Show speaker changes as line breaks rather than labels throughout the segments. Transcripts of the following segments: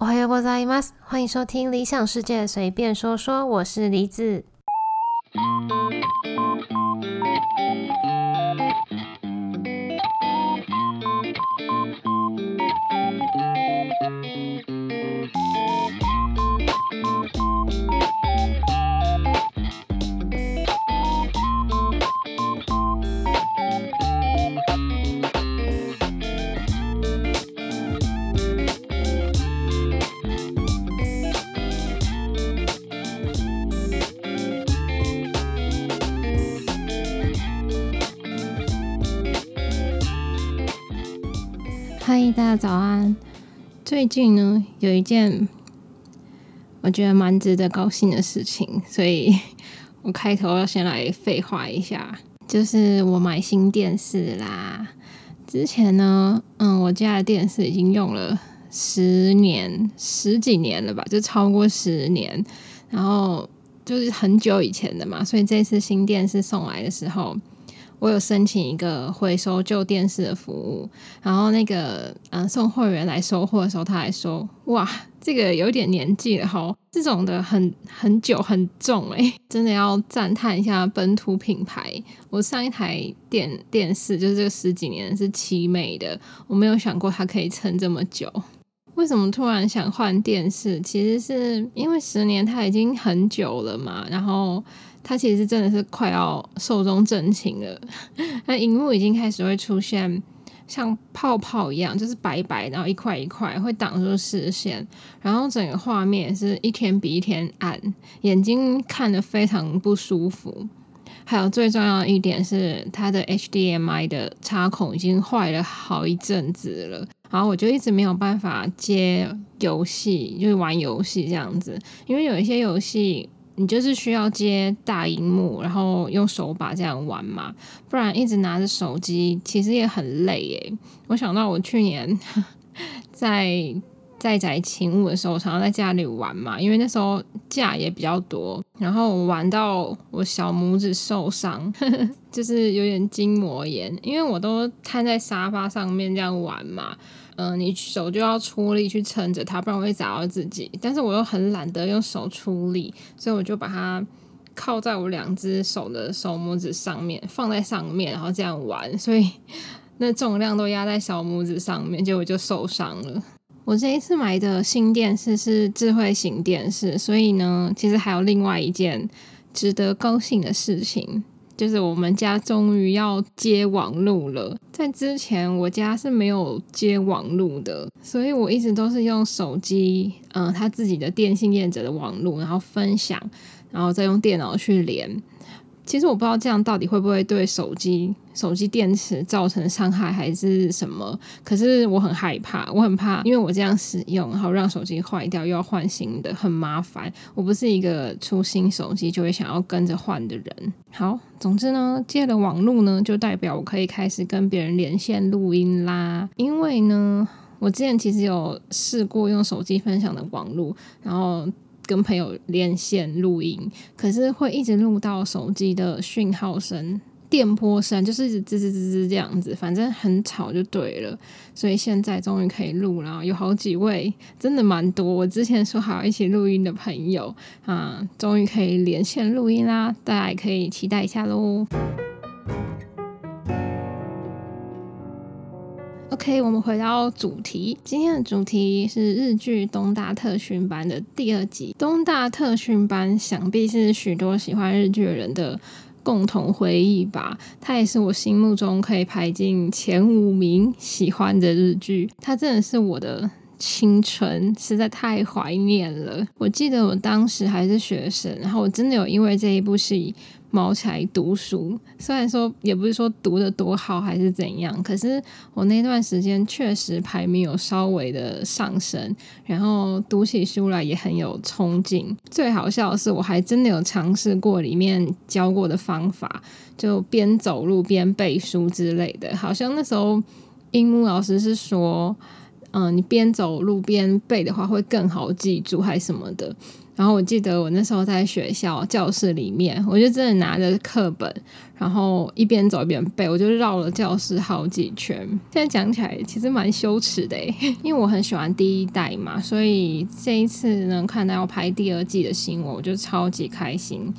おはようございます。欢迎收听《理想世界随便说说》，我是梨子。 大家早安！最近呢，有一件我觉得蛮值得高兴的事情，所以我开头要先来废话一下，就是我买新电视啦。之前呢，嗯，我家的电视已经用了十年、十几年了吧，就超过十年，然后就是很久以前的嘛，所以这次新电视送来的时候。我有申请一个回收旧电视的服务，然后那个嗯送货员来收货的时候，他还说：“哇，这个有点年纪了哈，这种的很很久很重诶，真的要赞叹一下本土品牌。我上一台电电视就是这个十几年是奇美的，我没有想过它可以撑这么久。为什么突然想换电视？其实是因为十年它已经很久了嘛，然后。它其实真的是快要寿终正寝了，那荧幕已经开始会出现像泡泡一样，就是白白，然后一块一块会挡住视线，然后整个画面是一天比一天暗，眼睛看得非常不舒服。还有最重要一点是，它的 HDMI 的插孔已经坏了好一阵子了，然后我就一直没有办法接游戏，就是玩游戏这样子，因为有一些游戏。你就是需要接大荧幕，然后用手把这样玩嘛，不然一直拿着手机其实也很累诶。我想到我去年 在在宅勤务的时候，常常在家里玩嘛，因为那时候假也比较多，然后玩到我小拇指受伤，就是有点筋膜炎，因为我都瘫在沙发上面这样玩嘛。嗯，你手就要出力去撑着它，不然会砸到自己。但是我又很懒得用手出力，所以我就把它靠在我两只手的手拇指上面，放在上面，然后这样玩。所以那重量都压在小拇指上面，结果就受伤了。我这一次买的新电视是智慧型电视，所以呢，其实还有另外一件值得高兴的事情。就是我们家终于要接网路了，在之前我家是没有接网路的，所以我一直都是用手机，嗯，他自己的电信业者的网路，然后分享，然后再用电脑去连。其实我不知道这样到底会不会对手机。手机电池造成伤害还是什么？可是我很害怕，我很怕，因为我这样使用，然后让手机坏掉，又要换新的，很麻烦。我不是一个出新手机就会想要跟着换的人。好，总之呢，借了网络呢，就代表我可以开始跟别人连线录音啦。因为呢，我之前其实有试过用手机分享的网络，然后跟朋友连线录音，可是会一直录到手机的讯号声。电波声就是吱吱吱吱这样子，反正很吵就对了。所以现在终于可以录了，有好几位，真的蛮多。我之前说好一起录音的朋友啊，终于可以连线录音啦，大家也可以期待一下喽。OK，我们回到主题，今天的主题是日剧《东大特训班》的第二集。东大特训班想必是许多喜欢日剧的人的。共同回忆吧，它也是我心目中可以排进前五名喜欢的日剧。它真的是我的青春，实在太怀念了。我记得我当时还是学生，然后我真的有因为这一部戏。毛起来读书，虽然说也不是说读的多好还是怎样，可是我那段时间确实排名有稍微的上升，然后读起书来也很有冲劲。最好笑的是，我还真的有尝试过里面教过的方法，就边走路边背书之类的。好像那时候樱木老师是说。嗯，你边走路边背的话会更好记住，还什么的。然后我记得我那时候在学校教室里面，我就真的拿着课本，然后一边走一边背，我就绕了教室好几圈。现在讲起来其实蛮羞耻的 因为我很喜欢第一代嘛，所以这一次能看到要拍第二季的新闻，我就超级开心。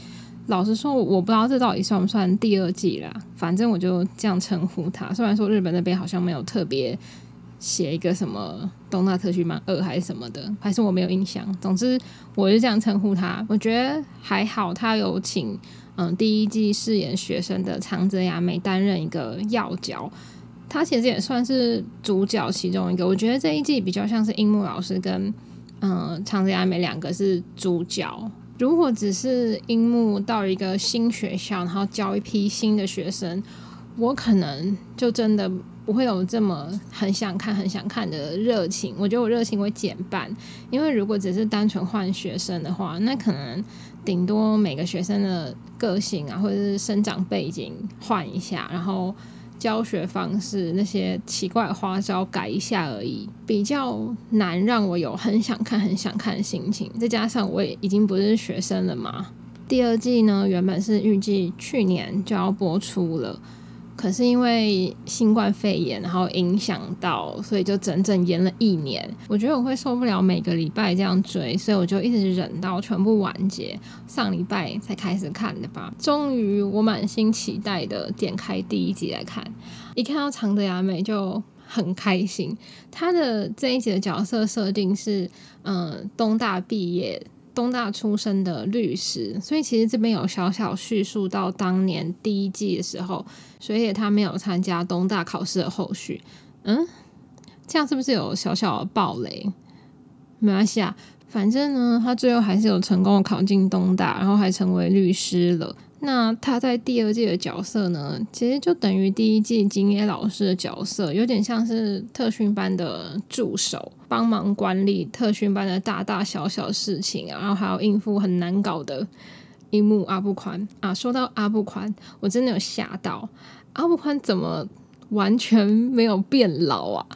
老实说，我不知道这到底算不算第二季啦，反正我就这样称呼它。虽然说日本那边好像没有特别。写一个什么东大特训班二还是什么的，还是我没有印象。总之，我就这样称呼他。我觉得还好，他有请嗯第一季饰演学生的长泽雅美担任一个要角，他其实也算是主角其中一个。我觉得这一季比较像是樱木老师跟嗯长泽雅美两个是主角。如果只是樱木到一个新学校，然后教一批新的学生，我可能就真的。不会有这么很想看、很想看的热情，我觉得我热情会减半，因为如果只是单纯换学生的话，那可能顶多每个学生的个性啊，或者是生长背景换一下，然后教学方式那些奇怪花招改一下而已，比较难让我有很想看、很想看的心情。再加上我也已经不是学生了嘛，第二季呢原本是预计去年就要播出了。可是因为新冠肺炎，然后影响到，所以就整整延了一年。我觉得我会受不了每个礼拜这样追，所以我就一直忍到全部完结，上礼拜才开始看的吧。终于，我满心期待的点开第一集来看，一看到长泽雅美就很开心。她的这一集的角色设定是，嗯，东大毕业。东大出身的律师，所以其实这边有小小叙述到当年第一季的时候，所以他没有参加东大考试的后续。嗯，这样是不是有小小的暴雷？没关系啊，反正呢，他最后还是有成功考进东大，然后还成为律师了。那他在第二季的角色呢？其实就等于第一季金野老师的角色，有点像是特训班的助手，帮忙管理特训班的大大小小事情，然后还要应付很难搞的樱木阿布宽啊。说到阿布宽，我真的有吓到，阿布宽怎么完全没有变老啊？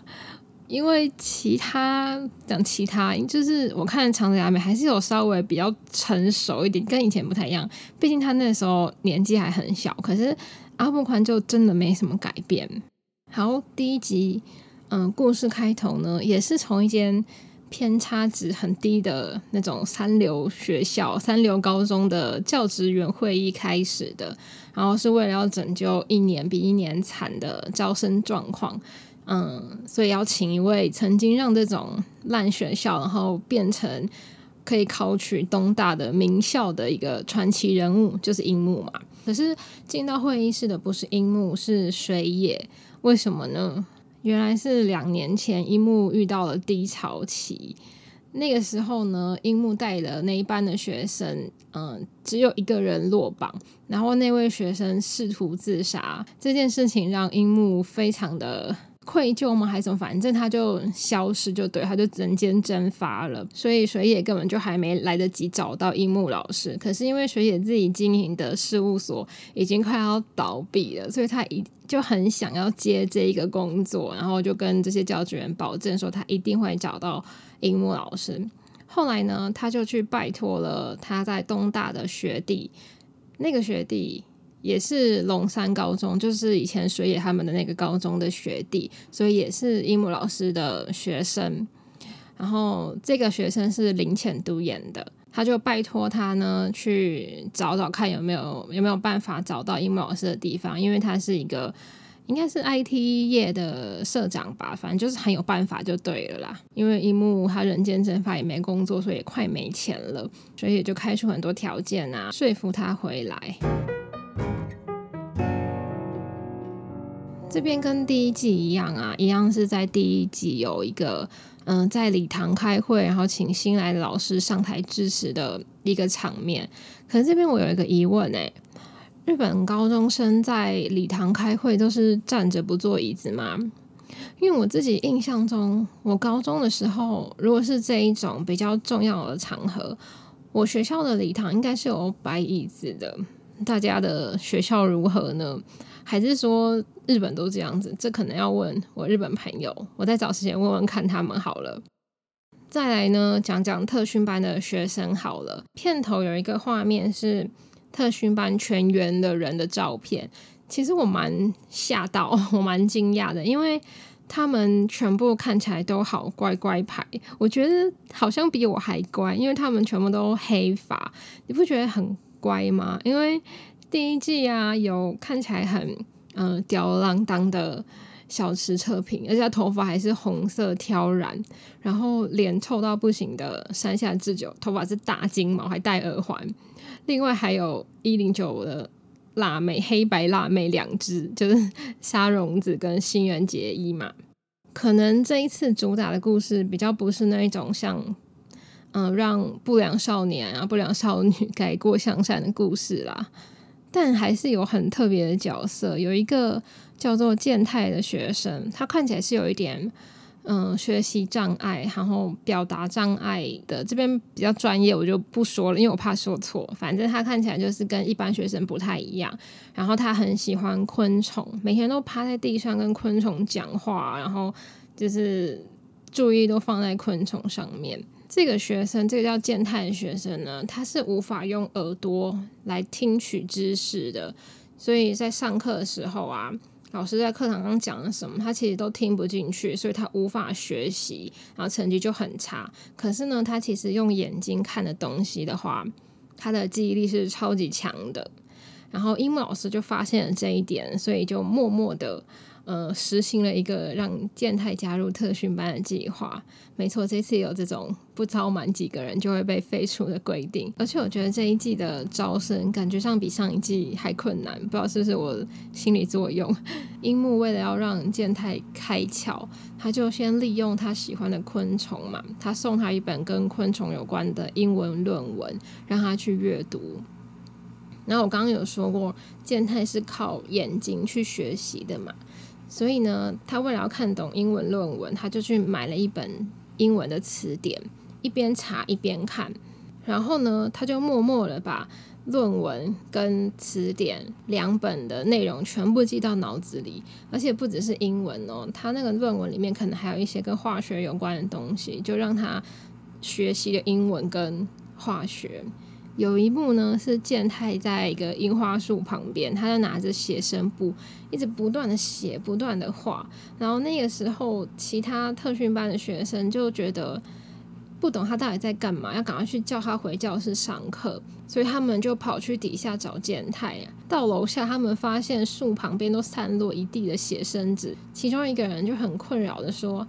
因为其他讲其他，就是我看长泽雅美还是有稍微比较成熟一点，跟以前不太一样。毕竟他那时候年纪还很小，可是阿布宽就真的没什么改变。好，第一集，嗯，故事开头呢，也是从一间偏差值很低的那种三流学校、三流高中的教职员会议开始的，然后是为了要拯救一年比一年惨的招生状况。嗯，所以要请一位曾经让这种烂学校，然后变成可以考取东大的名校的一个传奇人物，就是樱木嘛。可是进到会议室的不是樱木，是水野。为什么呢？原来是两年前樱木遇到了低潮期，那个时候呢，樱木带的那一班的学生，嗯，只有一个人落榜，然后那位学生试图自杀，这件事情让樱木非常的。愧疚吗？还是什么？反正他就消失，就对，他就人间蒸发了。所以水野根本就还没来得及找到樱木老师。可是因为水野自己经营的事务所已经快要倒闭了，所以他一就很想要接这一个工作，然后就跟这些教职员保证说他一定会找到樱木老师。后来呢，他就去拜托了他在东大的学弟，那个学弟。也是龙山高中，就是以前水野他们的那个高中的学弟，所以也是樱木老师的学生。然后这个学生是林浅都演的，他就拜托他呢去找找看有没有有没有办法找到樱木老师的地方，因为他是一个应该是 IT 业的社长吧，反正就是很有办法就对了啦。因为樱木他人间蒸发也没工作，所以也快没钱了，所以也就开出很多条件啊，说服他回来。这边跟第一季一样啊，一样是在第一季有一个嗯，在礼堂开会，然后请新来的老师上台致辞的一个场面。可是这边我有一个疑问诶，日本高中生在礼堂开会都是站着不坐椅子吗？因为我自己印象中，我高中的时候，如果是这一种比较重要的场合，我学校的礼堂应该是有摆椅子的。大家的学校如何呢？还是说日本都这样子？这可能要问我日本朋友，我再找时间问问看他们好了。再来呢，讲讲特训班的学生好了。片头有一个画面是特训班全员的人的照片，其实我蛮吓到，我蛮惊讶的，因为他们全部看起来都好乖乖牌，我觉得好像比我还乖，因为他们全部都黑发，你不觉得很乖吗？因为第一季啊，有看起来很嗯吊儿郎当的。小池测评，而且他头发还是红色挑染，然后脸臭到不行的山下智久，头发是大金毛，还戴耳环。另外还有一零九的辣妹，黑白辣妹两只，就是沙荣子跟新垣结衣嘛。可能这一次主打的故事比较不是那一种像，嗯，让不良少年啊、不良少女改过向善的故事啦。但还是有很特别的角色，有一个叫做健太的学生，他看起来是有一点嗯学习障碍，然后表达障碍的。这边比较专业，我就不说了，因为我怕说错。反正他看起来就是跟一般学生不太一样。然后他很喜欢昆虫，每天都趴在地上跟昆虫讲话，然后就是注意都放在昆虫上面。这个学生，这个叫健太的学生呢，他是无法用耳朵来听取知识的，所以在上课的时候啊，老师在课堂上讲了什么，他其实都听不进去，所以他无法学习，然后成绩就很差。可是呢，他其实用眼睛看的东西的话，他的记忆力是超级强的。然后英木老师就发现了这一点，所以就默默的。呃，实行了一个让健太加入特训班的计划。没错，这次有这种不招满几个人就会被废除的规定。而且我觉得这一季的招生感觉上比上一季还困难，不知道是不是我心理作用。樱木为了要让健太开窍，他就先利用他喜欢的昆虫嘛，他送他一本跟昆虫有关的英文论文，让他去阅读。然后我刚刚有说过，健太是靠眼睛去学习的嘛。所以呢，他为了要看懂英文论文，他就去买了一本英文的词典，一边查一边看。然后呢，他就默默的把论文跟词典两本的内容全部记到脑子里，而且不只是英文哦，他那个论文里面可能还有一些跟化学有关的东西，就让他学习的英文跟化学。有一幕呢，是健太在一个樱花树旁边，他就拿着写生簿，一直不断的写，不断的画。然后那个时候，其他特训班的学生就觉得不懂他到底在干嘛，要赶快去叫他回教室上课。所以他们就跑去底下找健太。到楼下，他们发现树旁边都散落一地的写生纸，其中一个人就很困扰的说：“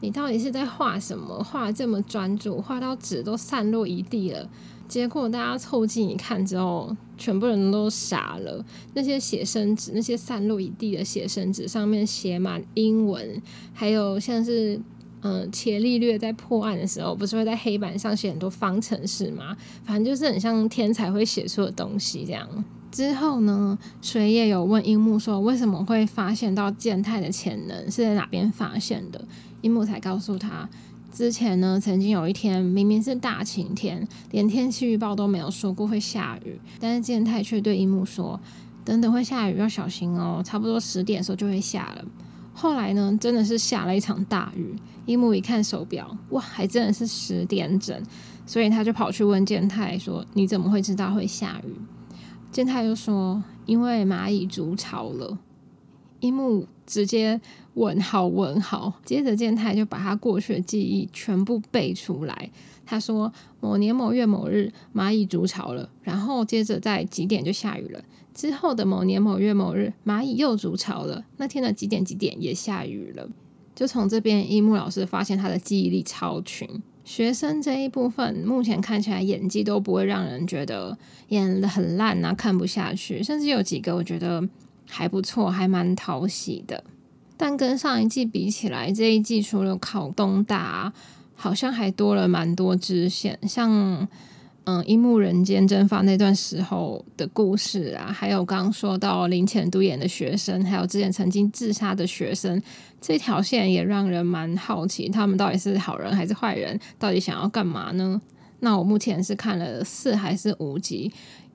你到底是在画什么？画这么专注，画到纸都散落一地了。”结果大家凑近一看之后，全部人都傻了。那些写生纸，那些散落一地的写生纸，上面写满英文，还有像是嗯，伽利略在破案的时候，不是会在黑板上写很多方程式吗？反正就是很像天才会写出的东西这样。之后呢，水野有问樱木说，为什么会发现到健太的潜能是在哪边发现的？樱木才告诉他。之前呢，曾经有一天明明是大晴天，连天气预报都没有说过会下雨，但是健太却对樱木说：“等等会下雨，要小心哦，差不多十点的时候就会下了。”后来呢，真的是下了一场大雨。樱木一看手表，哇，还真的是十点整，所以他就跑去问健太说：“你怎么会知道会下雨？”健太就说：“因为蚂蚁筑巢了。”樱木直接。问号问号，接着健太就把他过去的记忆全部背出来。他说某年某月某日蚂蚁筑巢了，然后接着在几点就下雨了。之后的某年某月某日蚂蚁又筑巢了，那天的几点几点也下雨了。就从这边，樱木老师发现他的记忆力超群。学生这一部分目前看起来演技都不会让人觉得演的很烂啊，看不下去。甚至有几个我觉得还不错，还蛮讨喜的。但跟上一季比起来，这一季除了考东大，好像还多了蛮多支线，像嗯樱木人间蒸发那段时候的故事啊，还有刚刚说到林浅都演的学生，还有之前曾经自杀的学生，这条线也让人蛮好奇，他们到底是好人还是坏人，到底想要干嘛呢？那我目前是看了四还是五集，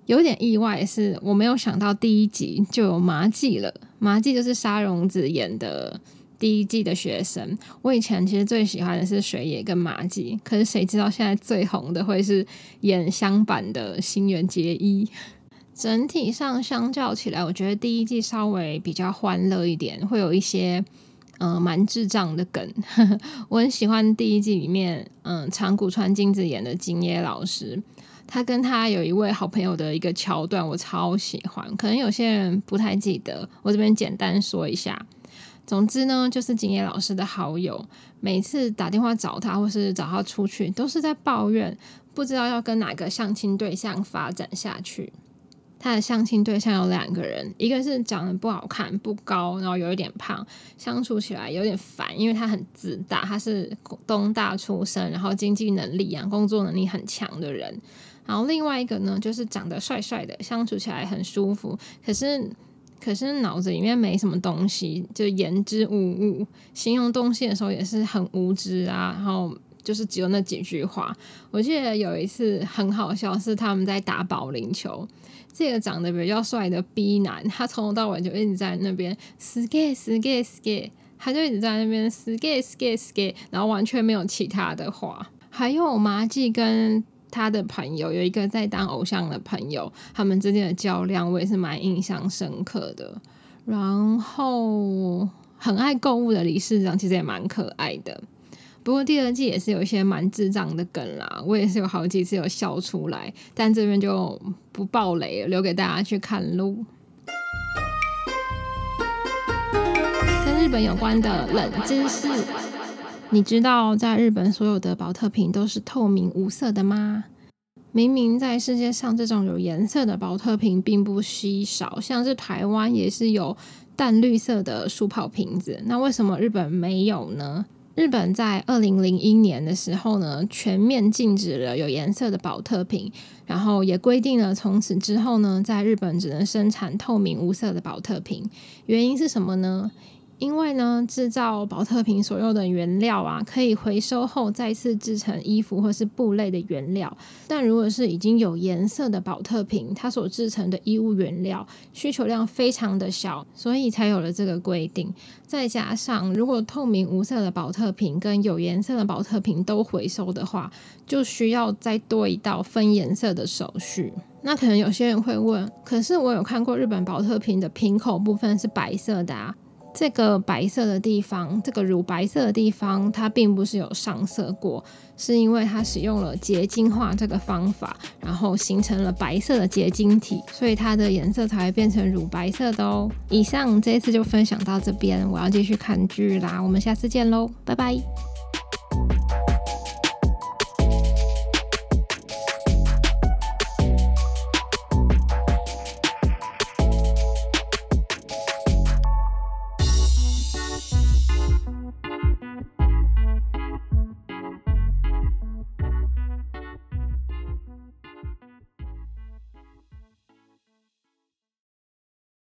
有点意外是我没有想到第一集就有麻纪了。麻纪就是沙荣子演的第一季的学生。我以前其实最喜欢的是水野跟麻纪，可是谁知道现在最红的会是演相版的新垣结衣。整体上相较起来，我觉得第一季稍微比较欢乐一点，会有一些嗯蛮智障的梗。我很喜欢第一季里面嗯长谷川金子演的金野老师。他跟他有一位好朋友的一个桥段，我超喜欢。可能有些人不太记得，我这边简单说一下。总之呢，就是景野老师的好友，每次打电话找他或是找他出去，都是在抱怨不知道要跟哪个相亲对象发展下去。他的相亲对象有两个人，一个是长得不好看、不高，然后有一点胖，相处起来有点烦，因为他很自大。他是东大出身，然后经济能力啊、工作能力很强的人。然后另外一个呢，就是长得帅帅的，相处起来很舒服，可是可是脑子里面没什么东西，就言之无物，形容东西的时候也是很无知啊。然后就是只有那几句话。我记得有一次很好笑，是他们在打保龄球，这个长得比较帅的 B 男，他从头到尾就一直在那边 ski ski ski，他就一直在那边 ski ski ski，然后完全没有其他的话。还有麻吉跟。他的朋友有一个在当偶像的朋友，他们之间的较量我也是蛮印象深刻的。然后很爱购物的理事长其实也蛮可爱的。不过第二季也是有一些蛮智障的梗啦，我也是有好几次有笑出来，但这边就不爆雷了，留给大家去看喽。跟日本有关的冷知识。你知道在日本所有的保特瓶都是透明无色的吗？明明在世界上这种有颜色的保特瓶并不稀少，像是台湾也是有淡绿色的舒泡瓶子，那为什么日本没有呢？日本在二零零一年的时候呢，全面禁止了有颜色的保特瓶，然后也规定了从此之后呢，在日本只能生产透明无色的保特瓶。原因是什么呢？因为呢，制造保特瓶所用的原料啊，可以回收后再次制成衣服或是布类的原料。但如果是已经有颜色的保特瓶，它所制成的衣物原料需求量非常的小，所以才有了这个规定。再加上，如果透明无色的保特瓶跟有颜色的保特瓶都回收的话，就需要再多一道分颜色的手续。那可能有些人会问，可是我有看过日本保特瓶的瓶口部分是白色的啊。这个白色的地方，这个乳白色的地方，它并不是有上色过，是因为它使用了结晶化这个方法，然后形成了白色的结晶体，所以它的颜色才会变成乳白色的哦。以上这一次就分享到这边，我要继续看剧啦，我们下次见喽，拜拜。